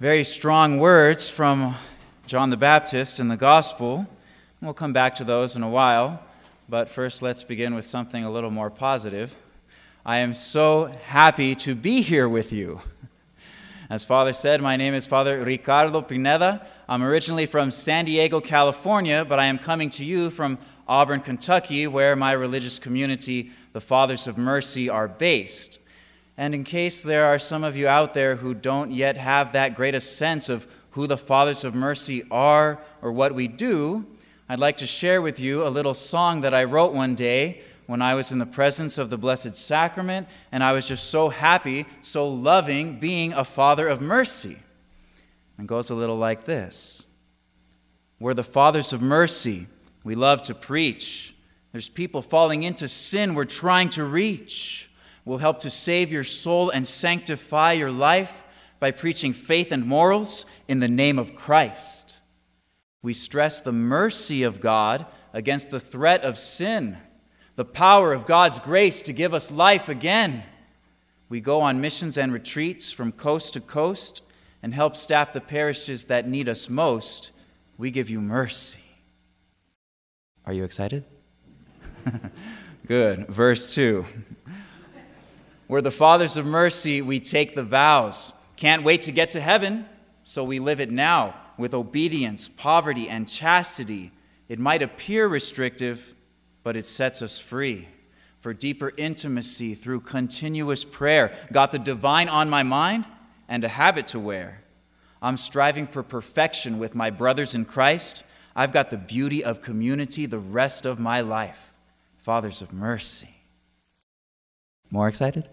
Very strong words from John the Baptist in the Gospel. We'll come back to those in a while, but first let's begin with something a little more positive. I am so happy to be here with you. As Father said, my name is Father Ricardo Pineda. I'm originally from San Diego, California, but I am coming to you from Auburn, Kentucky, where my religious community, the Fathers of Mercy, are based. And in case there are some of you out there who don't yet have that greatest sense of who the Fathers of Mercy are or what we do, I'd like to share with you a little song that I wrote one day when I was in the presence of the Blessed Sacrament, and I was just so happy, so loving being a Father of Mercy. And goes a little like this We're the Fathers of Mercy. We love to preach. There's people falling into sin we're trying to reach will help to save your soul and sanctify your life by preaching faith and morals in the name of Christ. We stress the mercy of God against the threat of sin, the power of God's grace to give us life again. We go on missions and retreats from coast to coast and help staff the parishes that need us most. We give you mercy. Are you excited? Good. Verse 2. We're the fathers of mercy, we take the vows. Can't wait to get to heaven, so we live it now with obedience, poverty, and chastity. It might appear restrictive, but it sets us free for deeper intimacy through continuous prayer. Got the divine on my mind and a habit to wear. I'm striving for perfection with my brothers in Christ. I've got the beauty of community the rest of my life. Fathers of mercy. More excited?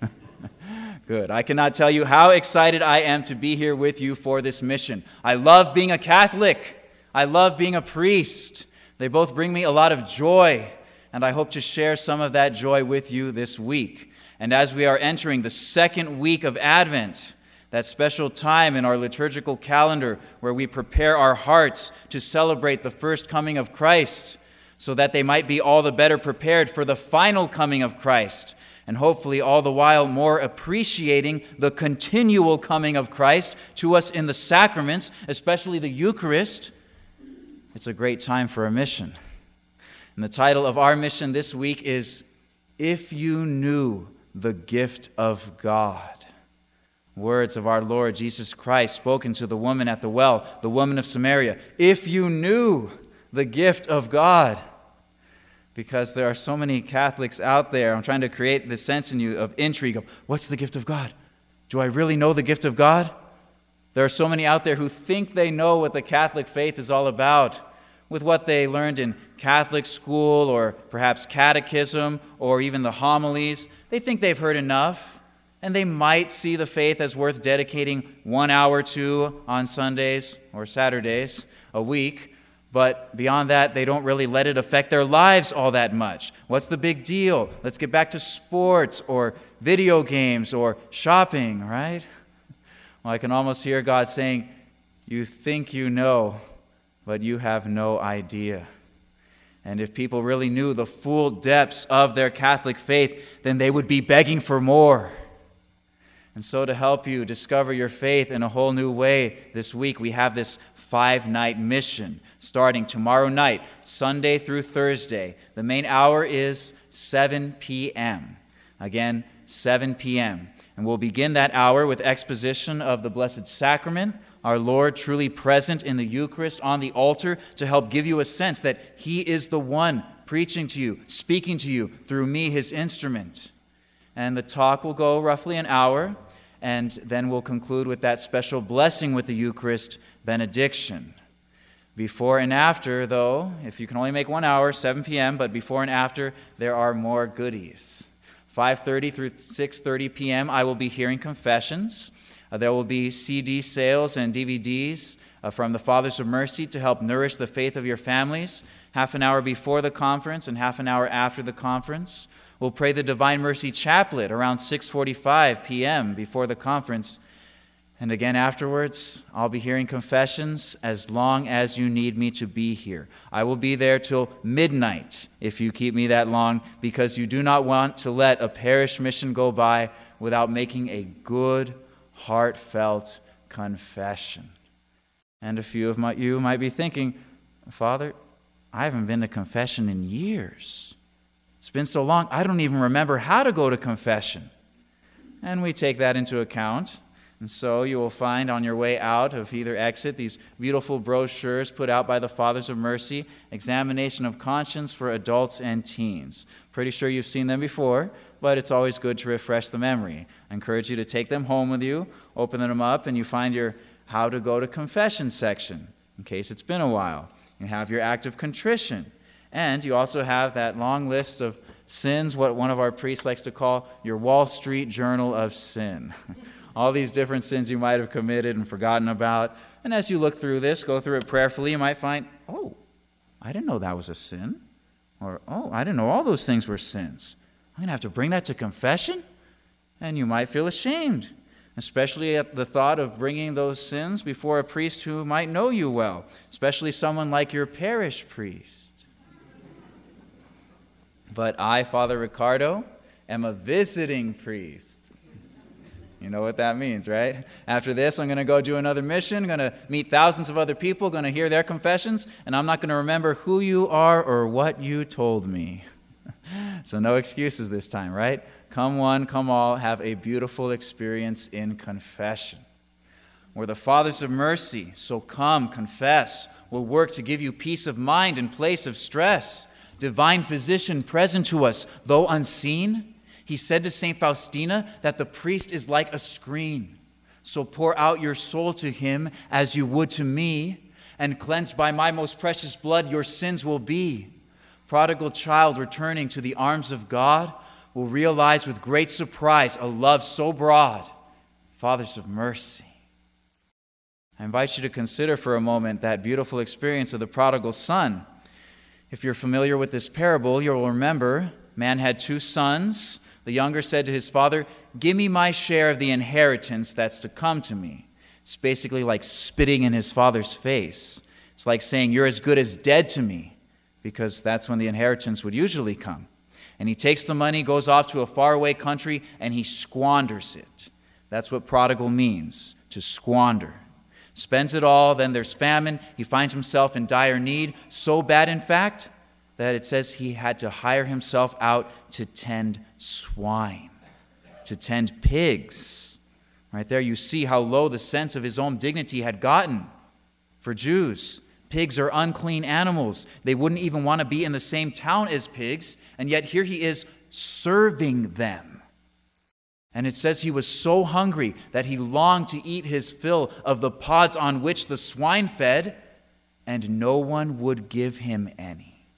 Good. I cannot tell you how excited I am to be here with you for this mission. I love being a Catholic. I love being a priest. They both bring me a lot of joy, and I hope to share some of that joy with you this week. And as we are entering the second week of Advent, that special time in our liturgical calendar where we prepare our hearts to celebrate the first coming of Christ, so that they might be all the better prepared for the final coming of Christ and hopefully all the while more appreciating the continual coming of Christ to us in the sacraments, especially the Eucharist, it's a great time for a mission. And the title of our mission this week is If You Knew the Gift of God. Words of our Lord Jesus Christ spoken to the woman at the well, the woman of Samaria. If you knew the gift of God because there are so many Catholics out there. I'm trying to create this sense in you of intrigue of what's the gift of God? Do I really know the gift of God? There are so many out there who think they know what the Catholic faith is all about with what they learned in Catholic school or perhaps catechism or even the homilies. They think they've heard enough and they might see the faith as worth dedicating one hour to on Sundays or Saturdays a week. But beyond that, they don't really let it affect their lives all that much. What's the big deal? Let's get back to sports or video games or shopping, right? Well, I can almost hear God saying, You think you know, but you have no idea. And if people really knew the full depths of their Catholic faith, then they would be begging for more. And so, to help you discover your faith in a whole new way this week, we have this five night mission starting tomorrow night, Sunday through Thursday. The main hour is 7 p.m. Again, 7 p.m. And we'll begin that hour with exposition of the Blessed Sacrament, our Lord truly present in the Eucharist on the altar to help give you a sense that He is the one preaching to you, speaking to you through me, His instrument. And the talk will go roughly an hour, and then we'll conclude with that special blessing with the Eucharist benediction. Before and after, though, if you can only make one hour, 7 p.m., but before and after, there are more goodies. 5.30 through 6.30 p.m., I will be hearing confessions. Uh, there will be CD sales and DVDs uh, from the Fathers of Mercy to help nourish the faith of your families. Half an hour before the conference and half an hour after the conference. We'll pray the Divine Mercy Chaplet around 6:45 p.m. before the conference and again afterwards, I'll be hearing confessions as long as you need me to be here. I will be there till midnight if you keep me that long, because you do not want to let a parish mission go by without making a good, heartfelt confession. And a few of my, you might be thinking, Father, I haven't been to confession in years. It's been so long, I don't even remember how to go to confession. And we take that into account. And so you will find on your way out of either exit these beautiful brochures put out by the Fathers of Mercy Examination of Conscience for Adults and Teens. Pretty sure you've seen them before, but it's always good to refresh the memory. I encourage you to take them home with you, open them up, and you find your How to Go to Confession section in case it's been a while. You have your act of contrition. And you also have that long list of sins, what one of our priests likes to call your Wall Street Journal of Sin. All these different sins you might have committed and forgotten about. And as you look through this, go through it prayerfully, you might find, oh, I didn't know that was a sin. Or, oh, I didn't know all those things were sins. I'm going to have to bring that to confession? And you might feel ashamed, especially at the thought of bringing those sins before a priest who might know you well, especially someone like your parish priest. But I, Father Ricardo, am a visiting priest. You know what that means, right? After this, I'm going to go do another mission, going to meet thousands of other people, going to hear their confessions, and I'm not going to remember who you are or what you told me. so, no excuses this time, right? Come one, come all, have a beautiful experience in confession. We're the fathers of mercy, so come, confess. We'll work to give you peace of mind in place of stress. Divine physician present to us, though unseen he said to St. Faustina that the priest is like a screen. So pour out your soul to him as you would to me, and cleansed by my most precious blood, your sins will be. Prodigal child returning to the arms of God will realize with great surprise a love so broad. Fathers of mercy. I invite you to consider for a moment that beautiful experience of the prodigal son. If you're familiar with this parable, you'll remember man had two sons. The younger said to his father, Give me my share of the inheritance that's to come to me. It's basically like spitting in his father's face. It's like saying, You're as good as dead to me, because that's when the inheritance would usually come. And he takes the money, goes off to a faraway country, and he squanders it. That's what prodigal means to squander. Spends it all, then there's famine. He finds himself in dire need, so bad, in fact, that it says he had to hire himself out to tend swine, to tend pigs. Right there, you see how low the sense of his own dignity had gotten. For Jews, pigs are unclean animals. They wouldn't even want to be in the same town as pigs, and yet here he is serving them. And it says he was so hungry that he longed to eat his fill of the pods on which the swine fed, and no one would give him any.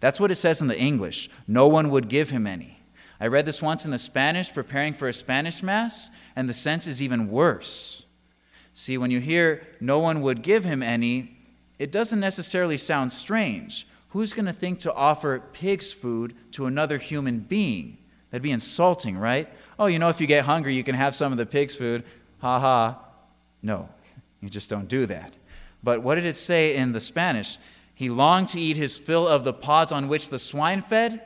That's what it says in the English. No one would give him any. I read this once in the Spanish, preparing for a Spanish Mass, and the sense is even worse. See, when you hear no one would give him any, it doesn't necessarily sound strange. Who's going to think to offer pig's food to another human being? That'd be insulting, right? Oh, you know, if you get hungry, you can have some of the pig's food. Ha ha. No, you just don't do that. But what did it say in the Spanish? He longed to eat his fill of the pods on which the swine fed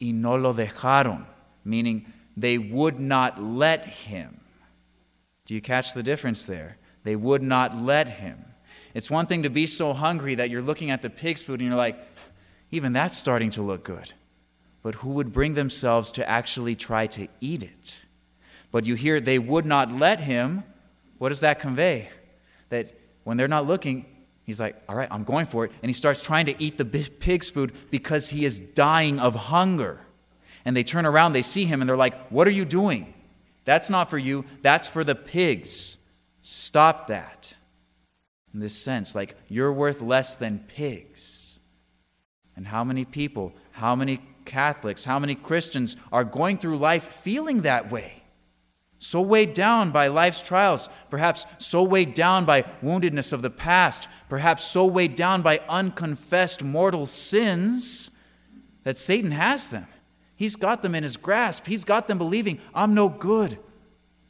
y no lo dejaron, meaning they would not let him. Do you catch the difference there? They would not let him. It's one thing to be so hungry that you're looking at the pig's food and you're like, even that's starting to look good. But who would bring themselves to actually try to eat it? But you hear they would not let him. What does that convey? That when they're not looking, He's like, All right, I'm going for it. And he starts trying to eat the pig's food because he is dying of hunger. And they turn around, they see him, and they're like, What are you doing? That's not for you, that's for the pigs. Stop that. In this sense, like, you're worth less than pigs. And how many people, how many Catholics, how many Christians are going through life feeling that way? so weighed down by life's trials, perhaps so weighed down by woundedness of the past, perhaps so weighed down by unconfessed mortal sins that Satan has them. He's got them in his grasp. He's got them believing, I'm no good.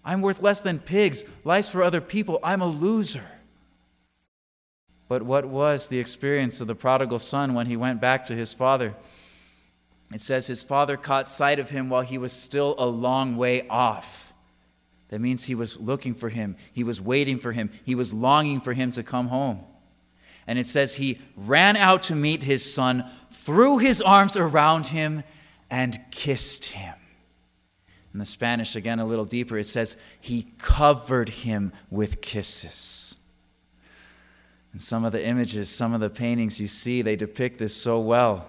I'm worth less than pigs. Life's for other people. I'm a loser. But what was the experience of the prodigal son when he went back to his father? It says his father caught sight of him while he was still a long way off That means he was looking for him, he was waiting for him, he was longing for him to come home. And it says he ran out to meet his son, threw his arms around him, and kissed him. In the Spanish, again a little deeper, it says he covered him with kisses. And some of the images, some of the paintings you see, they depict this so well.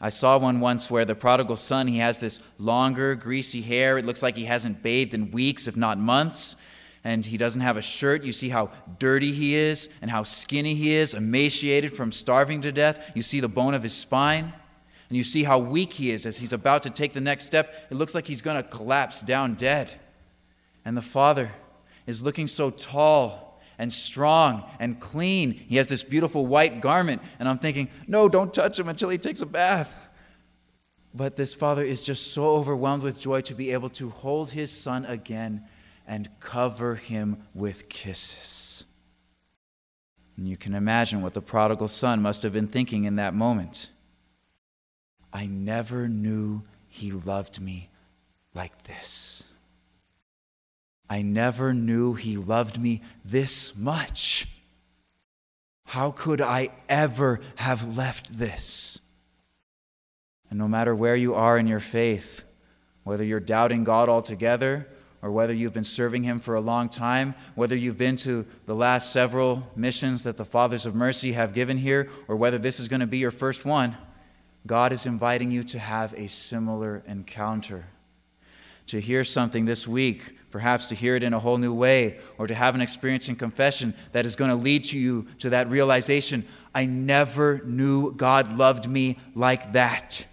I saw one once where the prodigal son, he has this longer, greasy hair. It looks like he hasn't bathed in weeks, if not months. And he doesn't have a shirt. You see how dirty he is and how skinny he is, emaciated from starving to death. You see the bone of his spine. And you see how weak he is as he's about to take the next step. It looks like he's going to collapse down dead. And the father is looking so tall and strong and clean. He has this beautiful white garment. And I'm thinking, no, don't touch him until he takes a bath. But this father is just so overwhelmed with joy to be able to hold his son again and cover him with kisses. And you can imagine what the prodigal son must have been thinking in that moment. I never knew he loved me like this. I never knew he loved me this much. How could I ever have left this? And no matter where you are in your faith, whether you're doubting God altogether, or whether you've been serving Him for a long time, whether you've been to the last several missions that the Fathers of Mercy have given here, or whether this is going to be your first one, God is inviting you to have a similar encounter. To hear something this week, perhaps to hear it in a whole new way, or to have an experience in confession that is going to lead to you to that realization I never knew God loved me like that.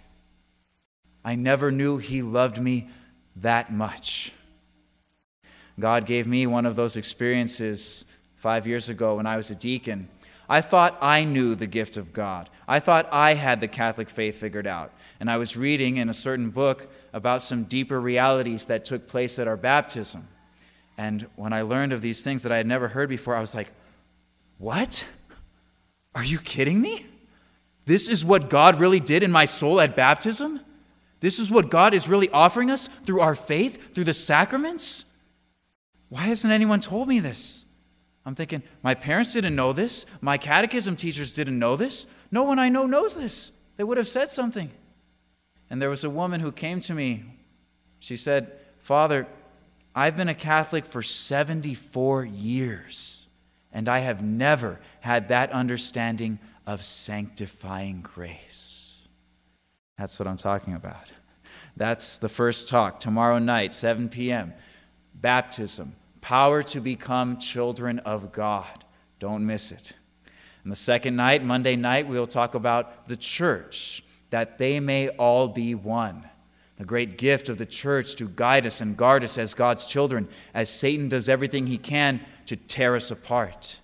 I never knew He loved me that much. God gave me one of those experiences five years ago when I was a deacon. I thought I knew the gift of God. I thought I had the Catholic faith figured out. And I was reading in a certain book about some deeper realities that took place at our baptism. And when I learned of these things that I had never heard before, I was like, what? Are you kidding me? This is what God really did in my soul at baptism? This is what God is really offering us through our faith, through the sacraments? Why hasn't anyone told me this? I'm thinking, my parents didn't know this. My catechism teachers didn't know this. No one I know knows this. They would have said something. And there was a woman who came to me. She said, Father, I've been a Catholic for 74 years, and I have never had that understanding of sanctifying grace. That's what I'm talking about. That's the first talk tomorrow night, 7 p.m. Baptism power to become children of God. Don't miss it. And the second night, Monday night, we'll talk about the church, that they may all be one. The great gift of the church to guide us and guard us as God's children, as Satan does everything he can to tear us apart.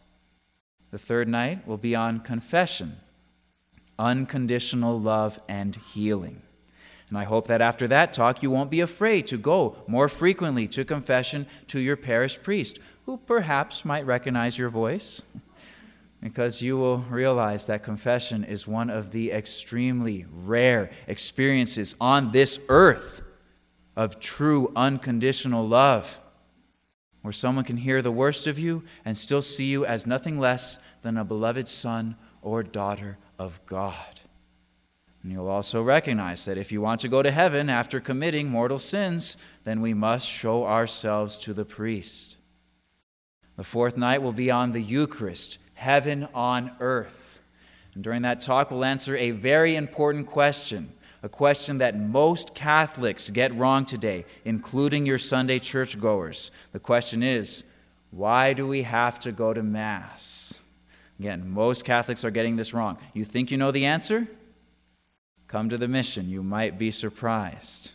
The third night will be on confession, unconditional love, and healing. And I hope that after that talk, you won't be afraid to go more frequently to confession to your parish priest, who perhaps might recognize your voice, because you will realize that confession is one of the extremely rare experiences on this earth of true unconditional love, where someone can hear the worst of you and still see you as nothing less than a beloved son or daughter of God. And you'll also recognize that if you want to go to heaven after committing mortal sins, then we must show ourselves to the priest. The fourth night will be on the Eucharist, heaven on earth. And during that talk, we'll answer a very important question, a question that most Catholics get wrong today, including your Sunday churchgoers. The question is why do we have to go to Mass? Again, most Catholics are getting this wrong. You think you know the answer? Come to the mission. You might be surprised.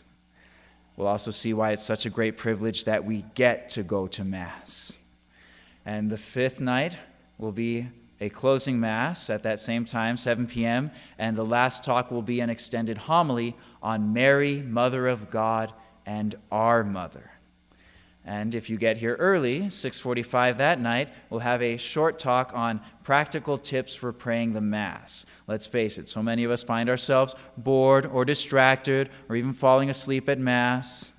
We'll also see why it's such a great privilege that we get to go to Mass. And the fifth night will be a closing Mass at that same time, 7 p.m., and the last talk will be an extended homily on Mary, Mother of God, and our Mother. And if you get here early, 6:45 that night, we'll have a short talk on practical tips for praying the mass. Let's face it, so many of us find ourselves bored or distracted or even falling asleep at mass.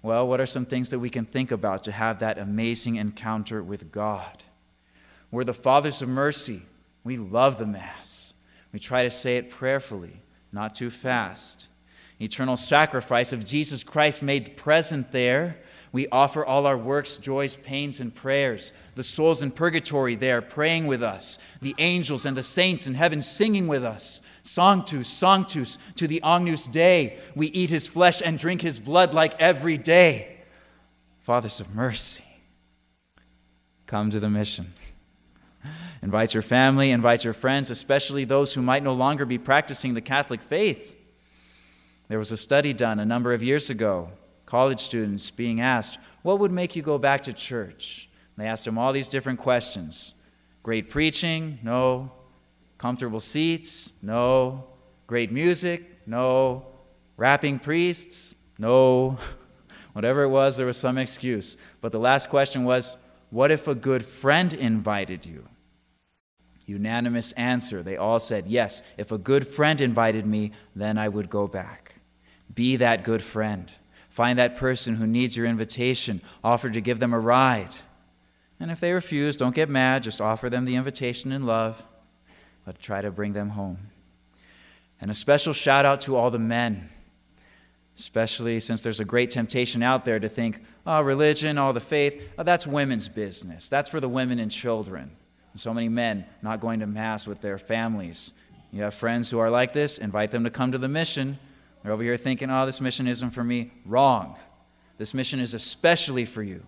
Well, what are some things that we can think about to have that amazing encounter with God? We're the Fathers of Mercy. We love the Mass. We try to say it prayerfully, not too fast. Eternal sacrifice of Jesus Christ made present there. We offer all our works, joys, pains, and prayers. The souls in purgatory there praying with us. The angels and the saints in heaven singing with us. Sanctus, Sanctus, to the Agnus Dei. We eat his flesh and drink his blood like every day. Fathers of mercy, come to the mission. Invite your family, invite your friends, especially those who might no longer be practicing the Catholic faith. There was a study done a number of years ago, college students being asked, What would make you go back to church? And they asked them all these different questions Great preaching? No. Comfortable seats? No. Great music? No. Rapping priests? No. Whatever it was, there was some excuse. But the last question was, What if a good friend invited you? Unanimous answer. They all said, Yes, if a good friend invited me, then I would go back. Be that good friend. Find that person who needs your invitation. Offer to give them a ride. And if they refuse, don't get mad. Just offer them the invitation in love, but try to bring them home. And a special shout out to all the men, especially since there's a great temptation out there to think, oh, religion, all the faith, oh, that's women's business. That's for the women and children. So many men not going to Mass with their families. You have friends who are like this, invite them to come to the mission. They're over here thinking, oh, this mission isn't for me. Wrong. This mission is especially for you.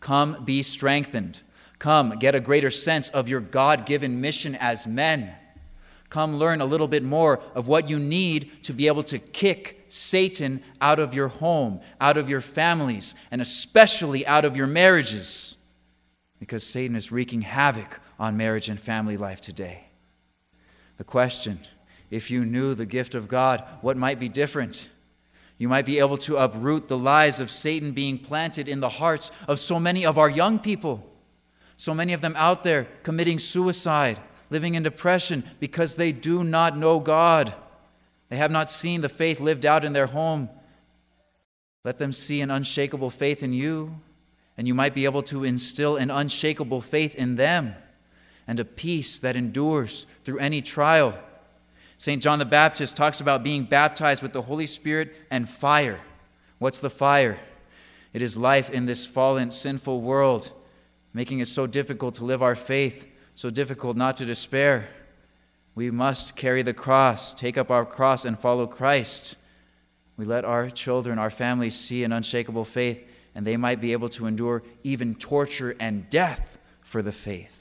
Come be strengthened. Come get a greater sense of your God given mission as men. Come learn a little bit more of what you need to be able to kick Satan out of your home, out of your families, and especially out of your marriages. Because Satan is wreaking havoc on marriage and family life today. The question if you knew the gift of God, what might be different? You might be able to uproot the lies of Satan being planted in the hearts of so many of our young people. So many of them out there committing suicide, living in depression because they do not know God. They have not seen the faith lived out in their home. Let them see an unshakable faith in you, and you might be able to instill an unshakable faith in them and a peace that endures through any trial. St. John the Baptist talks about being baptized with the Holy Spirit and fire. What's the fire? It is life in this fallen, sinful world, making it so difficult to live our faith, so difficult not to despair. We must carry the cross, take up our cross, and follow Christ. We let our children, our families see an unshakable faith, and they might be able to endure even torture and death for the faith.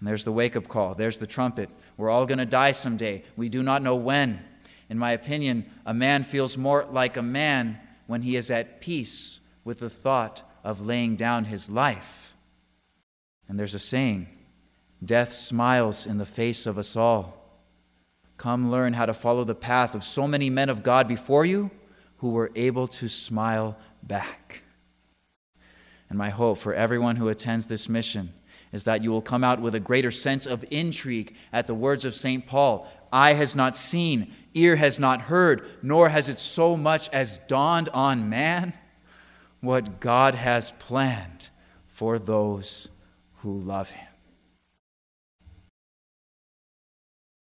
And there's the wake up call, there's the trumpet. We're all going to die someday. We do not know when. In my opinion, a man feels more like a man when he is at peace with the thought of laying down his life. And there's a saying death smiles in the face of us all. Come learn how to follow the path of so many men of God before you who were able to smile back. And my hope for everyone who attends this mission is that you will come out with a greater sense of intrigue at the words of St. Paul Eye has not seen, ear has not heard, nor has it so much as dawned on man what God has planned for those who love him.